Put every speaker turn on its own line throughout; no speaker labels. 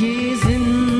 जिंदगी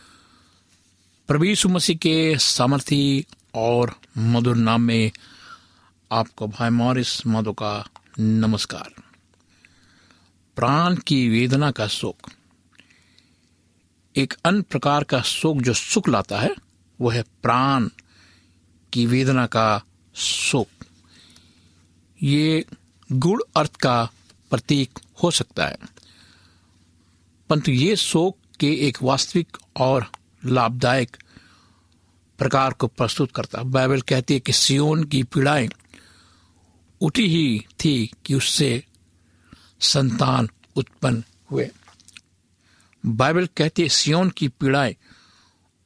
यीशु मसीह के सामर्थी और मधुर नाम में आपको भाई मॉरिस माधो का नमस्कार। प्राण की वेदना का शोक। एक अन्य प्रकार का शोक जो सुख लाता है, वह है प्राण की वेदना का शोक। ये गुण अर्थ का प्रतीक हो सकता है। परंतु ये शोक के एक वास्तविक और लाभदायक प्रकार को प्रस्तुत करता। बाइबल कहती है कि सियोन की पीड़ाएँ उठी ही थी कि उससे संतान उत्पन्न हुए। बाइबल कहती है सियोन की पीड़ाएँ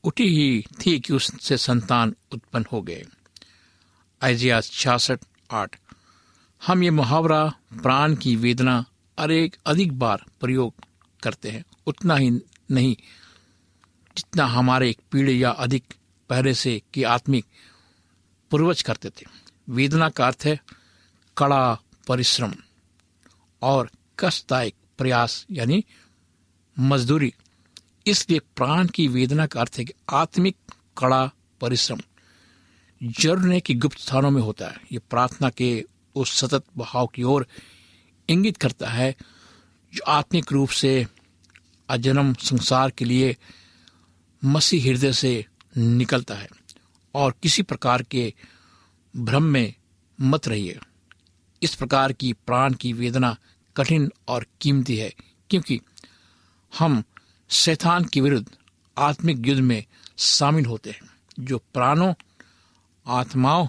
उठी ही थी कि उससे संतान उत्पन्न हो गए। आइजिया छियासठ, आठ। हम ये मुहावरा, प्राण की वेदना, अनेक, अधिक बार प्रयोग करते हैं। उतना ही नहीं जितना हमारे एक पीढ़ी या अधिक पहले से की आत्मिक पूर्वज करते थे। वेदना का अर्थ है कड़ा परिश्रम और कष्टदायक प्रयास यानी मजदूरी। इसलिए प्राण की वेदना का अर्थ है कि आत्मिक कड़ा परिश्रम ज़रूर की गुप्त स्थानों में होता है। ये प्रार्थना के उस सतत बहाव की ओर इंगित करता है जो आत्मिक रूप से अजन्म संसार के लिए मसीह हृदय से निकलता है और किसी प्रकार के भ्रम में मत रहिए। इस प्रकार की प्राण की वेदना कठिन और कीमती है, क्योंकि हम शैतान के विरुद्ध आत्मिक युद्ध में शामिल होते हैं, जो प्राणों, आत्माओं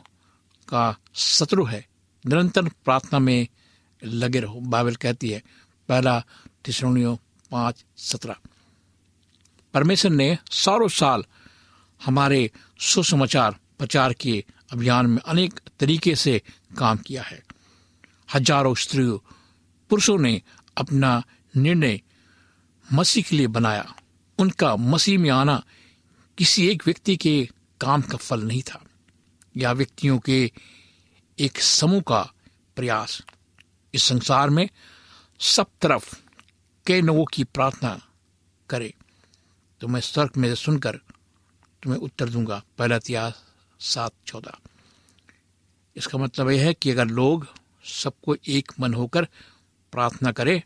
का शत्रु है। निरंतर प्रार्थना में लगे रहो, बाइबल कहती है, पहला तिसरोनियो पाँच सत्रह। परमेश्वर ने सालों साल हमारे सुसमाचार प्रचार के अभियान में अनेक तरीके से काम किया है। हज़ारों स्त्रियों पुरुषों ने अपना निर्णय मसीह के लिए बनाया। उनका मसीह में आना किसी एक व्यक्ति के काम का फल नहीं था। या व्यक्तियों के एक समूह का प्रयास। इस संसार में सब तरफ़ कई लोगों की प्रार्थना करे। तो मैं स्वर्ग में से सुनकर तुम्हें उत्तर दूँगा। पहला इतिहास सात चौदह। इसका मतलब यह है कि अगर लोग सबको एक मन होकर प्रार्थना करे,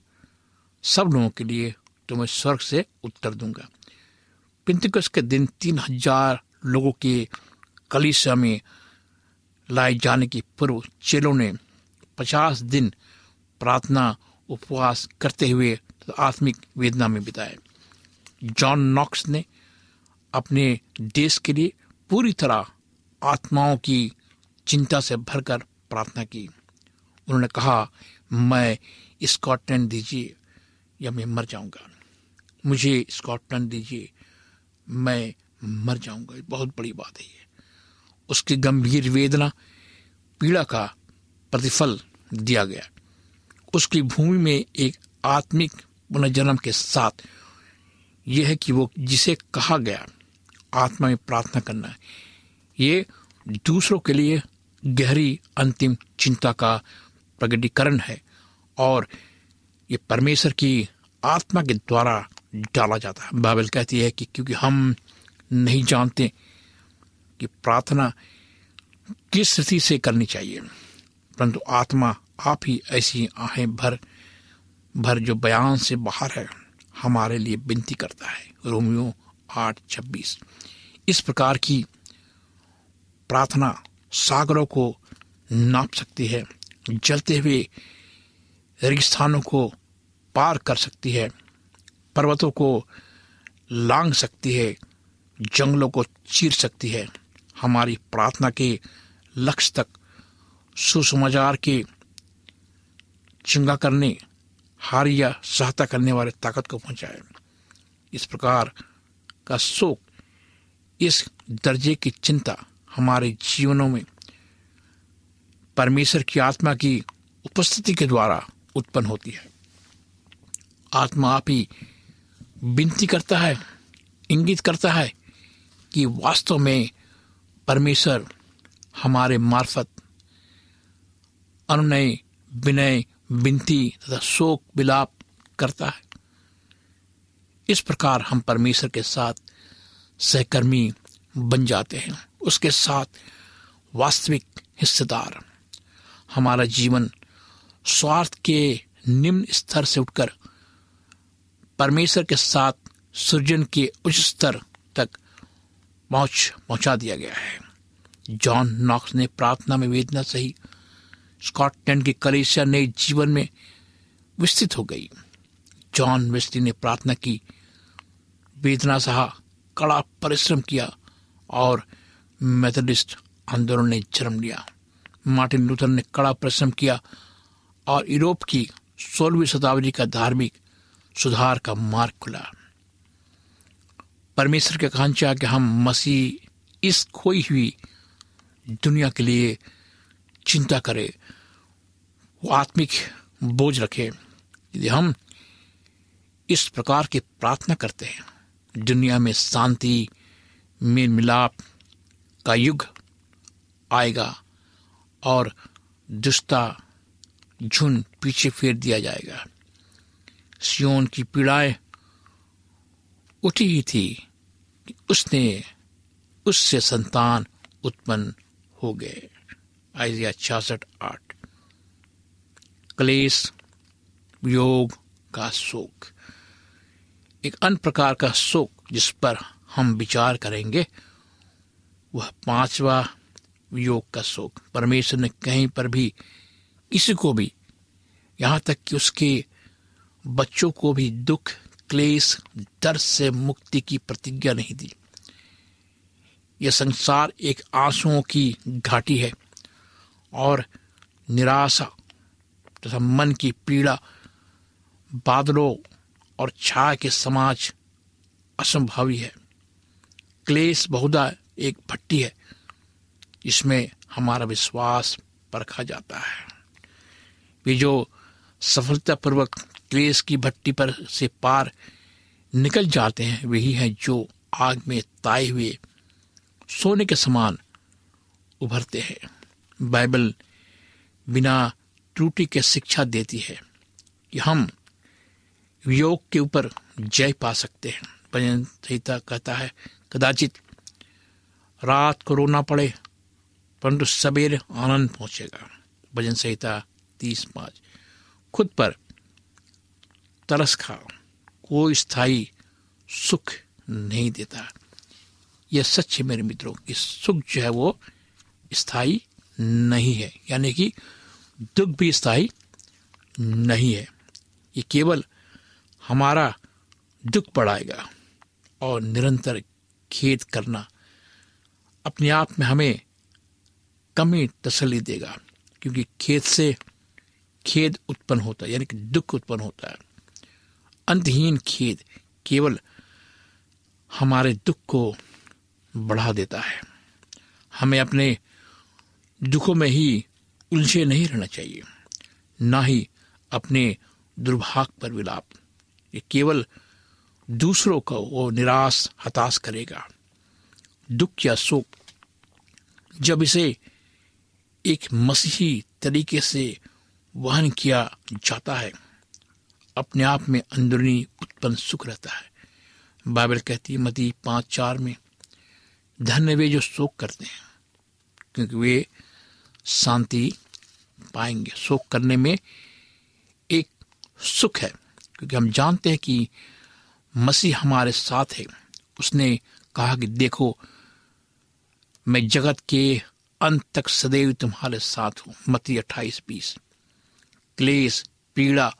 सब लोगों के लिए तो मैं स्वर्ग से उत्तर दूँगा। पिंतकुस के दिन तीन हज़ार लोगों के कलिसा में लाए जाने के पूर्व चेलों ने पचास दिन प्रार्थना उपवास करते हुए आत्मिक वेदना में बिताए। जॉन नॉक्स ने अपने देश के लिए पूरी तरह आत्माओं की चिंता से भरकर प्रार्थना की। उन्होंने कहा, मैं स्कॉटलैंड दीजिए या मैं मर जाऊँगा। मुझे स्कॉटलैंड दीजिए, मैं मर जाऊँगा। बहुत बड़ी बात है ये। उसकी गंभीर वेदना, पीड़ा का प्रतिफल दिया गया। उसकी भूमि में एक आत्मिक पुनर्जन्म के साथ यह है कि वो जिसे कहा गया आत्मा में प्रार्थना करना, ये दूसरों के लिए गहरी अंतिम चिंता का प्रगटीकरण है और ये परमेश्वर की आत्मा के द्वारा डाला जाता है। बाइबल कहती है कि क्योंकि हम नहीं जानते कि प्रार्थना किस स्थिति से करनी चाहिए, परंतु आत्मा आप ही ऐसी आहें भर भर जो बयान से बाहर है। हमारे लिए विनती करता है। रोमियो आठ, छब्बीस। इस प्रकार की प्रार्थना सागरों को नाप सकती है, जलते हुए रेगिस्तानों को पार कर सकती है, पर्वतों को लांग सकती है, जंगलों को चीर सकती है। हमारी प्रार्थना के लक्ष्य तक सुसमाचार के चिंगा करने हार या सहायता करने वाले ताकत को पहुँचाए। इस प्रकार का शोक, इस दर्जे की चिंता हमारे जीवनों में परमेश्वर की आत्मा की उपस्थिति के द्वारा उत्पन्न होती है। आत्मा आप ही विनती करता है, इंगित करता है कि वास्तव में परमेश्वर हमारे मार्फत अनुनय, विनय विनती तथा शोक विलाप करता है। इस प्रकार हम परमेश्वर के साथ सहकर्मी बन जाते हैं। उसके साथ वास्तविक हिस्सेदार। हमारा जीवन स्वार्थ के निम्न स्तर से उठकर परमेश्वर के साथ सृजन के उच्च स्तर तक पहुँच पहुँचा दिया गया है। जॉन नॉक्स ने प्रार्थना में वेदना सही स्कॉटलैंड की कलेसिया नए जीवन में विस्तृत हो गई। जॉन वेस्ली ने प्रार्थना की। वेदना सहा कड़ा परिश्रम किया और मेथडिस्ट आंदोलन ने जन्म लिया। मार्टिन लूथर ने कड़ा परिश्रम किया और यूरोप की सोलहवीं शताब्दी का धार्मिक सुधार का मार्ग खुला। परमेश्वर के कांचा कि हम मसीह इस खोई हुई दुनिया के लिए चिंता करें। वो आत्मिक बोझ रखे, यदि हम इस प्रकार की प्रार्थना करते हैं। दुनिया में शांति मेल मिलाप का युग आएगा और दुष्टा झुंड पीछे फेर दिया जाएगा। सियोन की पीड़ाएँ उठी ही थी कि उसने उससे संतान उत्पन्न हो गए। आइजिया छियासठ आठ। क्लेश वियोग का शोक। एक अन्य प्रकार का शोक जिस पर हम विचार करेंगे, वह पांचवा वियोग का शोक। परमेश्वर ने कहीं पर भी किसी को भी, यहाँ तक कि उसके बच्चों को भी दुख, क्लेश, डर से मुक्ति की प्रतिज्ञा नहीं दी। यह संसार एक आंसुओं की घाटी है। और निराशा तथा मन की पीड़ा, बादलों और छाया के समाज असंभावी है। क्लेश बहुधा एक भट्टी है इसमें हमारा विश्वास परखा जाता है। वे जो सफलतापूर्वक क्लेश की भट्टी पर से पार निकल जाते हैं वही हैं जो आग में ताए हुए सोने के समान उभरते हैं। बाइबल बिना त्रुटि के शिक्षा देती है कि हम योग के ऊपर जय पा सकते हैं। भजन संहिता कहता है, कदाचित रात को रोना पड़े, परंतु सवेरे आनंद पहुंचेगा। भजन संहिता तीस पाँच। खुद पर तरस खा, कोई स्थायी सुख नहीं देता। यह सच है मेरे मित्रों, कि सुख जो है वो स्थायी नहीं है। यानी कि दुख भी स्थायी नहीं है। ये केवल हमारा दुख बढ़ाएगा और निरंतर खेद करना अपने आप में हमें कमी तसली देगा, क्योंकि खेद से खेद उत्पन्न होता है, यानी कि दुख उत्पन्न होता है। अंतहीन खेद केवल हमारे दुख को बढ़ा देता है। हमें अपने दुखों में ही उलझे नहीं रहना चाहिए। ना ही अपने दुर्भाग पर विलाप। ये केवल दूसरों को वो निराश, हताश करेगा। दुख या शोक, जब इसे एक मसीही तरीके से वहन किया जाता है, अपने आप में अंदरूनी उत्पन्न सुख रहता है। बाइबल कहती है मती पाँच चार में, धन्य वे जो शोक करते हैं, क्योंकि वे शांति पाएँगे। शोक करने में एक सुख है, क्योंकि हम जानते हैं कि मसीह हमारे साथ है। उसने कहा कि देखो, मैं जगत के अंत तक सदैव तुम्हारे साथ हूँ। मती अट्ठाईस बीस। क्लेश, पीड़ा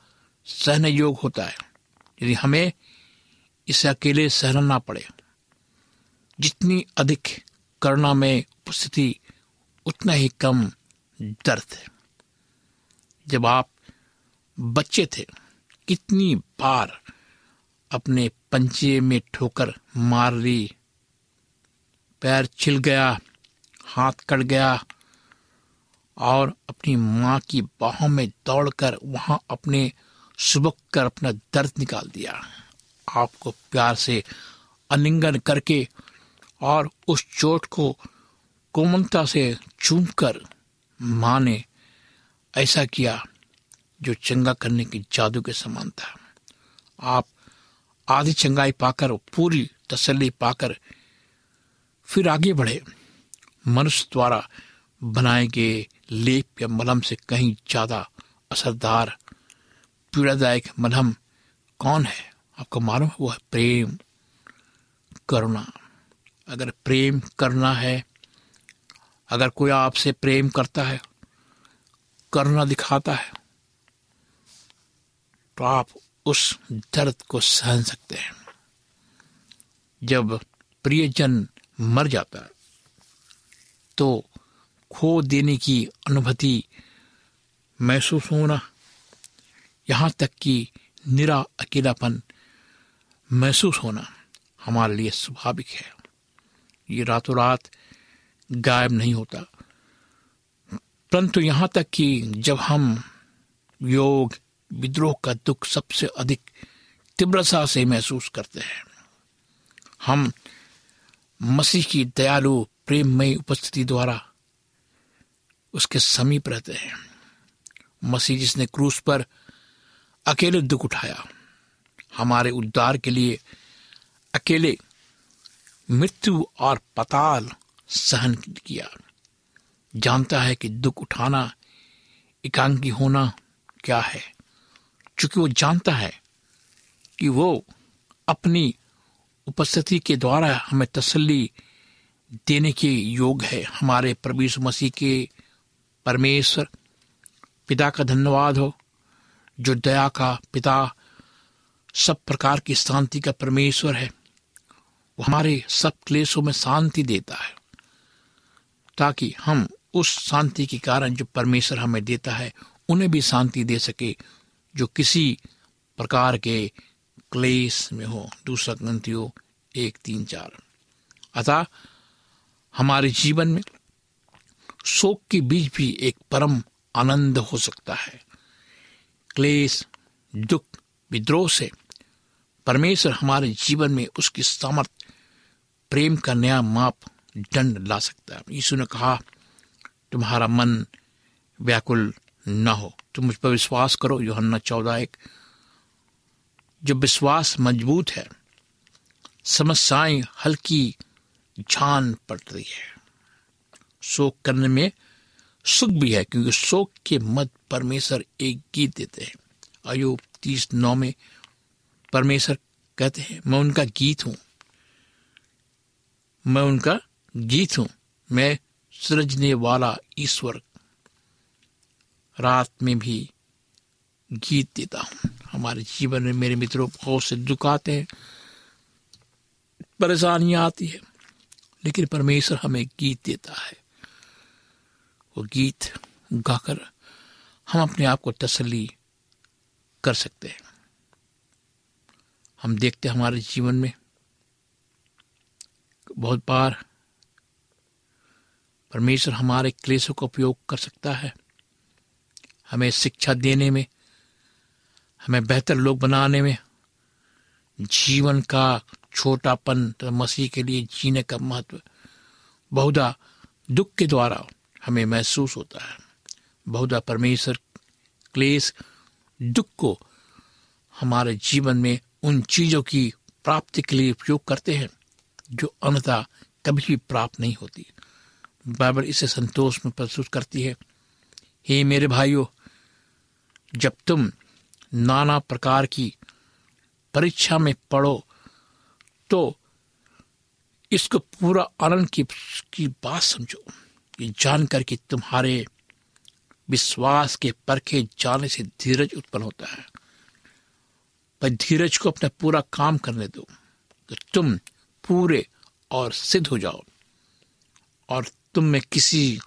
सहने योग होता है। यदि हमें इसे अकेले सहना ना पड़े, जितनी अधिक करुणा में उपस्थिति उतना ही कम दर्द है। जब आप बच्चे थे कितनी बार अपने पंचे में ठोकर मार ली पैर छिल गया हाथ कट गया और अपनी माँ की बाहों में दौड़कर वहाँ अपने सुबक कर अपना दर्द निकाल दिया। आपको प्यार से अलिंगन करके और उस चोट को कोमलता से चूमकर माँ ने ऐसा किया जो चंगा करने की जादू के समान था। आप आधी चंगाई पाकर पूरी तसल्ली पाकर फिर आगे बढ़े। मनुष्य द्वारा बनाए गए लेप या मलहम से कहीं ज़्यादा असरदार, पीड़ादायक मलहम कौन है? आपको मालूम है वो है प्रेम, करुणा। अगर प्रेम करना है अगर कोई आपसे प्रेम करता है, करुणा दिखाता है तो आप उस दर्द को सहन सकते हैं। जब प्रियजन मर जाता है तो खो देने की अनुभूति महसूस होना, यहाँ तक कि निरा अकेलापन महसूस होना हमारे लिए स्वाभाविक है। ये रातों रात गायब नहीं होता। परंतु यहाँ तक कि जब हम योग, विद्रोह का दुख सबसे अधिक तीव्रता से महसूस करते हैं, हम मसीह की दयालु, प्रेममयी उपस्थिति द्वारा उसके समीप रहते हैं। मसीह जिसने क्रूस पर अकेले दुख उठाया, हमारे उद्धार के लिए अकेले मृत्यु और पताल सहन किया। जानता है कि दुख उठाना एकांकी होना क्या है? क्योंकि वो जानता है कि वो अपनी उपस्थिति के द्वारा हमें तसल्ली देने के योग है। हमारे प्रवीष मसीह के परमेश्वर, पिता का धन्यवाद हो, जो दया का पिता सब प्रकार की शांति का परमेश्वर है। वो हमारे सब क्लेशों में शांति देता है। ताकि हम उस शांति के कारण जो परमेश्वर हमें देता है, उन्हें भी शांति दे सके, जो किसी प्रकार के क्लेश में हो। दूसरा ग्रंथियों एक तीन चार। अतः हमारे जीवन में शोक के बीच भी एक परम आनंद हो सकता है। क्लेश, दुख, विद्रोह से परमेश्वर हमारे जीवन में उसकी सामर्थ, प्रेम का नया माप दंड ला सकता है। यीशु ने कहा, तुम्हारा मन व्याकुल न हो। तुम मुझ पर विश्वास करो। योहन्ना चौदह एक। जब विश्वास मज़बूत है, समस्याएँ हल्की जान पड़ रही है। शोक करने में सुख भी है, क्योंकि शोक के मत परमेश्वर एक गीत देते हैं। अयुब तीस नौ में परमेश्वर कहते हैं, मैं उनका गीत हूँ। मैं उनका गीत हूँ मैं सृजने वाला ईश्वर। रात में भी गीत देता हूँ। हमारे जीवन में मेरे मित्रों बहुत से दुख आते हैं, परेशानियाँ आती है, लेकिन परमेश्वर हमें गीत देता है। वो गीत गाकर हम अपने आप को तसली कर सकते हैं। हम देखते हैं हमारे जीवन में, बहुत बार परमेश्वर हमारे क्लेशों का उपयोग कर सकता है। हमें शिक्षा देने में, हमें बेहतर लोग बनाने में, जीवन का छोटापन तथा मसीह के लिए जीने का महत्व, बहुधा दुख के द्वारा हमें महसूस होता है। बहुधा परमेश्वर क्लेश, दुख को हमारे जीवन में उन चीज़ों की प्राप्ति के लिए उपयोग करते हैं, जो अन्यथा कभी भी प्राप्त नहीं होती। बाइबल इसे संतोष में प्रस्तुत करती है। हे मेरे भाइयों जब तुम नाना प्रकार की परीक्षा में पढ़ो तो इसको पूरा आनंद की, की बात समझो। ये जानकर कि तुम्हारे विश्वास के परखे जाने से धीरज उत्पन्न होता है। पर धीरज को अपना पूरा काम करने दो तो तुम पूरे और सिद्ध हो जाओ। और तुम में किसी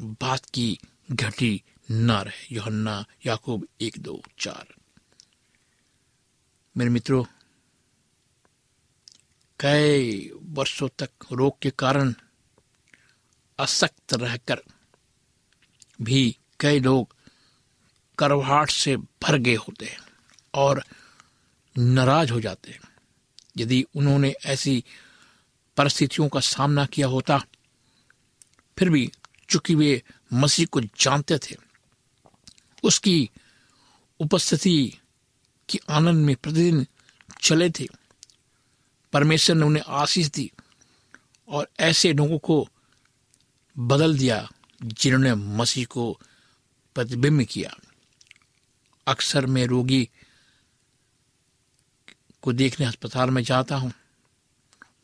बात की घटी न रहे। योहन्ना, याकूब, एक, दो, चार। मेरे मित्रों, कई वर्षों तक रोग के कारण असक्त रहकर भी कई लोग करवाहट से भर गए होते हैं और नाराज़ हो जाते हैं। यदि उन्होंने ऐसी परिस्थितियों का सामना किया होता फिर भी चूँकि वे मसीह को जानते थे। उसकी उपस्थिति की आनंद में प्रतिदिन चले थे। परमेश्वर ने उन्हें आशीष दी और ऐसे लोगों को बदल दिया जिन्होंने मसीह को प्रतिबिंब किया। अक्सर मैं रोगी को देखने अस्पताल में जाता हूँ,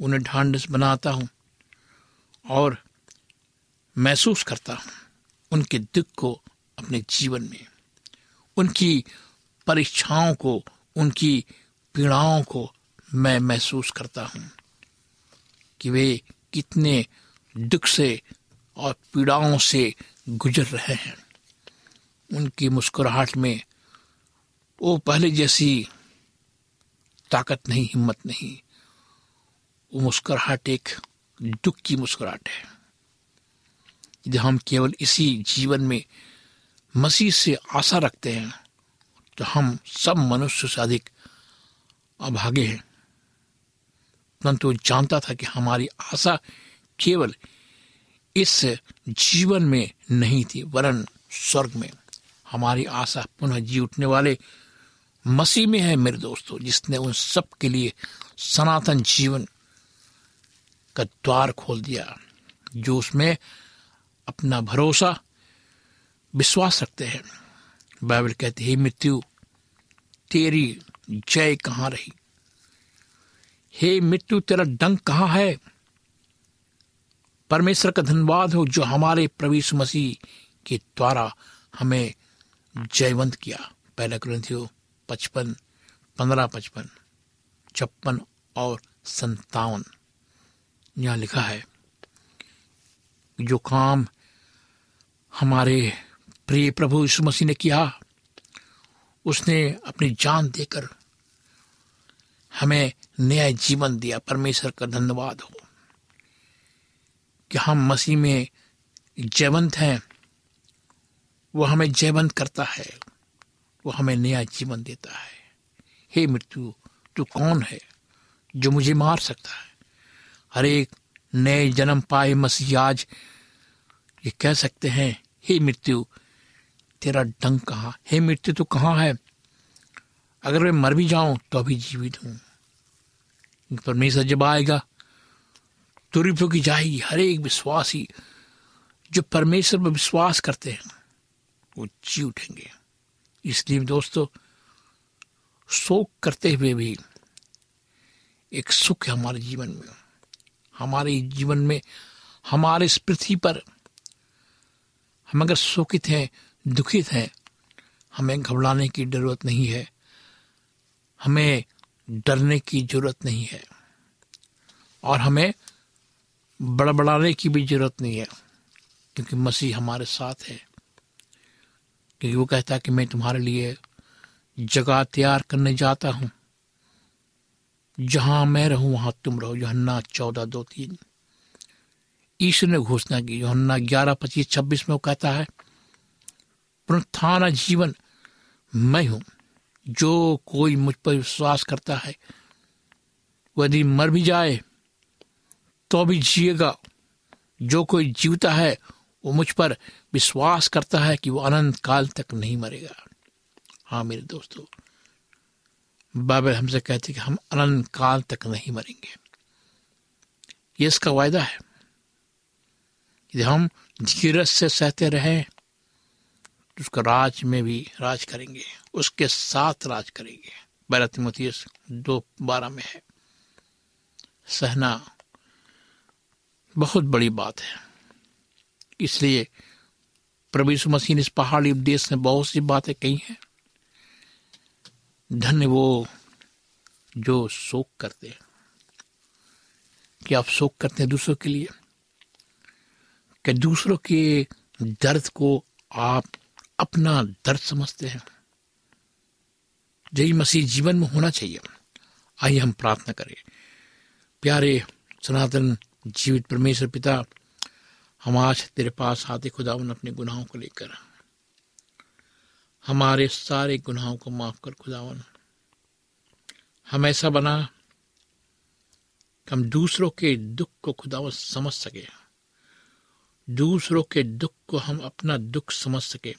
उन्हें ढांढस बनाता हूँ और महसूस करता हूँ उनके दुख को अपने जीवन में, उनकी परीक्षाओं को, उनकी पीड़ाओं को मैं महसूस करता हूँ कि वे कितने दुख से और पीड़ाओं से गुजर रहे हैं। उनकी मुस्कुराहट में वो पहले जैसी ताकत नहीं, हिम्मत नहीं, वो मुस्कुराहट एक दुख की मुस्कुराहट है। यदि हम केवल इसी जीवन में मसीह से आशा रखते हैं तो हम सब मनुष्य से अधिक अभागे हैं। परंतु जानता था कि हमारी आशा केवल इस जीवन में नहीं थी, वरन स्वर्ग में। हमारी आशा पुनः जी उठने वाले मसीह में है मेरे दोस्तों, जिसने उन सब के लिए सनातन जीवन का द्वार खोल दिया, जो उसमें अपना भरोसा विश्वास रखते हैं। बाइबल कहती है मृत्यु, तेरी जय कहाँ रही? हे मृत्यु, तेरा डंक कहाँ है? परमेश्वर का धन्यवाद हो जो हमारे प्रवीष मसीह के द्वारा हमें जयवंत किया। पहला ग्रंथियो पचपन, पंद्रह पचपन, छप्पन और संतावन यहाँ लिखा है, जो काम हमारे प्रिय प्रभु यीशु मसीह ने किया। उसने अपनी जान देकर हमें नया जीवन दिया। परमेश्वर का धन्यवाद हो कि हम मसीह में जयवंत हैं। वो हमें जयवंत करता है। वो हमें नया जीवन देता है। हे मृत्यु, तू कौन है जो मुझे मार सकता है? हर एक नए जन्म पाए मसीह आज ये कह सकते हैं हे मृत्यु, तेरा डंक कहाँ? हे मृत्यु, तू कहाँ है? अगर मैं मर भी जाऊँ तो अभी जीवित हूँ। परमेश्वर जब आएगा तुरंत की जाएगी हर एक विश्वासी जो परमेश्वर पर विश्वास करते हैं, वो जी उठेंगे। इसलिए दोस्तों, शोक करते हुए भी एक सुख है हमारे जीवन में। हमारे जीवन में, हमारे इस पृथ्वी पर हम अगर शोकित हैं, दुखित हैं, हमें घबराने की ज़रूरत नहीं है। हमें डरने की ज़रूरत नहीं है। और हमें बड़बड़ाने की भी ज़रूरत नहीं है, क्योंकि मसीह हमारे साथ है। क्योंकि वो कहता है कि मैं तुम्हारे लिए जगह तैयार करने जाता हूँ। जहाँ मैं रहूँ, वहाँ तुम रहो। योहन्ना चौदह दो तीन। ईश्वर ने घोषणा की। योहन्ना ग्यारह, पच्चीस, छब्बीस में वो कहता है पुनरुत्थान जीवन मैं हूँ। जो कोई मुझ पर विश्वास करता है यदि मर भी जाए तो भी जिएगा। जो कोई जीवता है, वो मुझ पर विश्वास करता है कि वो अनंत काल तक नहीं मरेगा। हाँ मेरे दोस्तों, बाइबल हमसे कहते कि हम अनंत काल तक नहीं मरेंगे। ये इसका वायदा है। यदि हम धीरज से सहते रहें तो उसका राज में भी राज करेंगे, उसके साथ राज करेंगे। बैरतिमतीस दो बारह में है। सहना बहुत बड़ी बात है। इसलिए यीशु मसीह इस पहाड़ी उपदेश में बहुत सी बातें कही हैं। धन्य वो जो शोक करते हैं। कि आप शोक करते हैं दूसरों के लिए। कि दूसरों के दर्द को आप अपना दर्द समझते हैं। यही मसीह जीवन में होना चाहिए। आइए हम प्रार्थना करें। प्यारे सनातन जीवित परमेश्वर पिता, हम आज तेरे पास आते खुदावन अपने गुनाहों को लेकर। हमारे सारे गुनाहों को माफ़ कर खुदावन। हम ऐसा बना कि हम दूसरों के दुख को खुदावन समझ सके। दूसरों के दुख को हम अपना दुख समझ सके।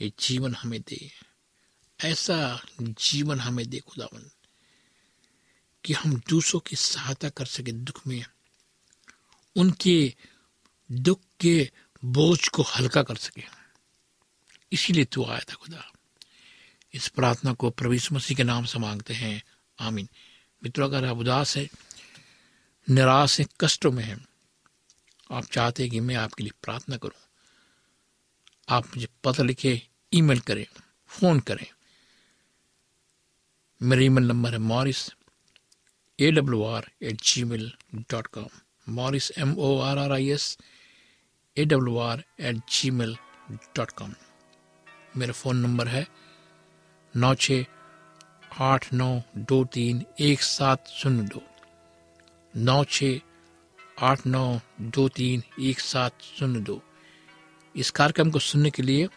ये जीवन हमें दे। ऐसा जीवन हमें दे खुदावन, कि हम दूसरों की सहायता कर सके दुख में। उनके दुख के बोझ को हल्का कर सके। इसीलिए तू आया था खुदा। इस प्रार्थना को प्रभु मसीह के नाम से मांगते हैं। आमीन। मित्रों, अगर आप उदास है, निराश है, कष्टों में हैं आप चाहते हैं कि मैं आपके लिए प्रार्थना करूँ। आप मुझे पत्र लिखे, ईमेल करें, फ़ोन करें। मेरा ईमेल नंबर है Morris A W R at gmail dot com Morris M O R R I S A W R at gmail dot com मेरा फ़ोन नंबर है नौ छ आठ नौ दो तीन एक सात शून्य दो। नौ छ आठ नौ दो तीन एक सात शून्य दो। इस कार्यक्रम को सुनने के लिए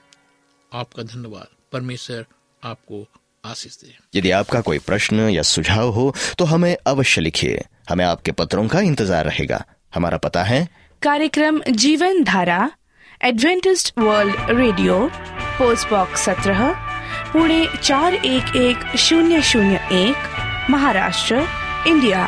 आपका धन्यवाद। परमेश्वर आपको आशीष दे।
यदि आपका कोई प्रश्न या सुझाव हो तो हमें अवश्य लिखिए। हमें आपके पत्रों का इंतज़ार रहेगा। हमारा पता है।
कार्यक्रम Jeevan Dhara Adventist world radio post box सत्रह पुणे चार एक एक शून्य शून्य एक महाराष्ट्र इंडिया।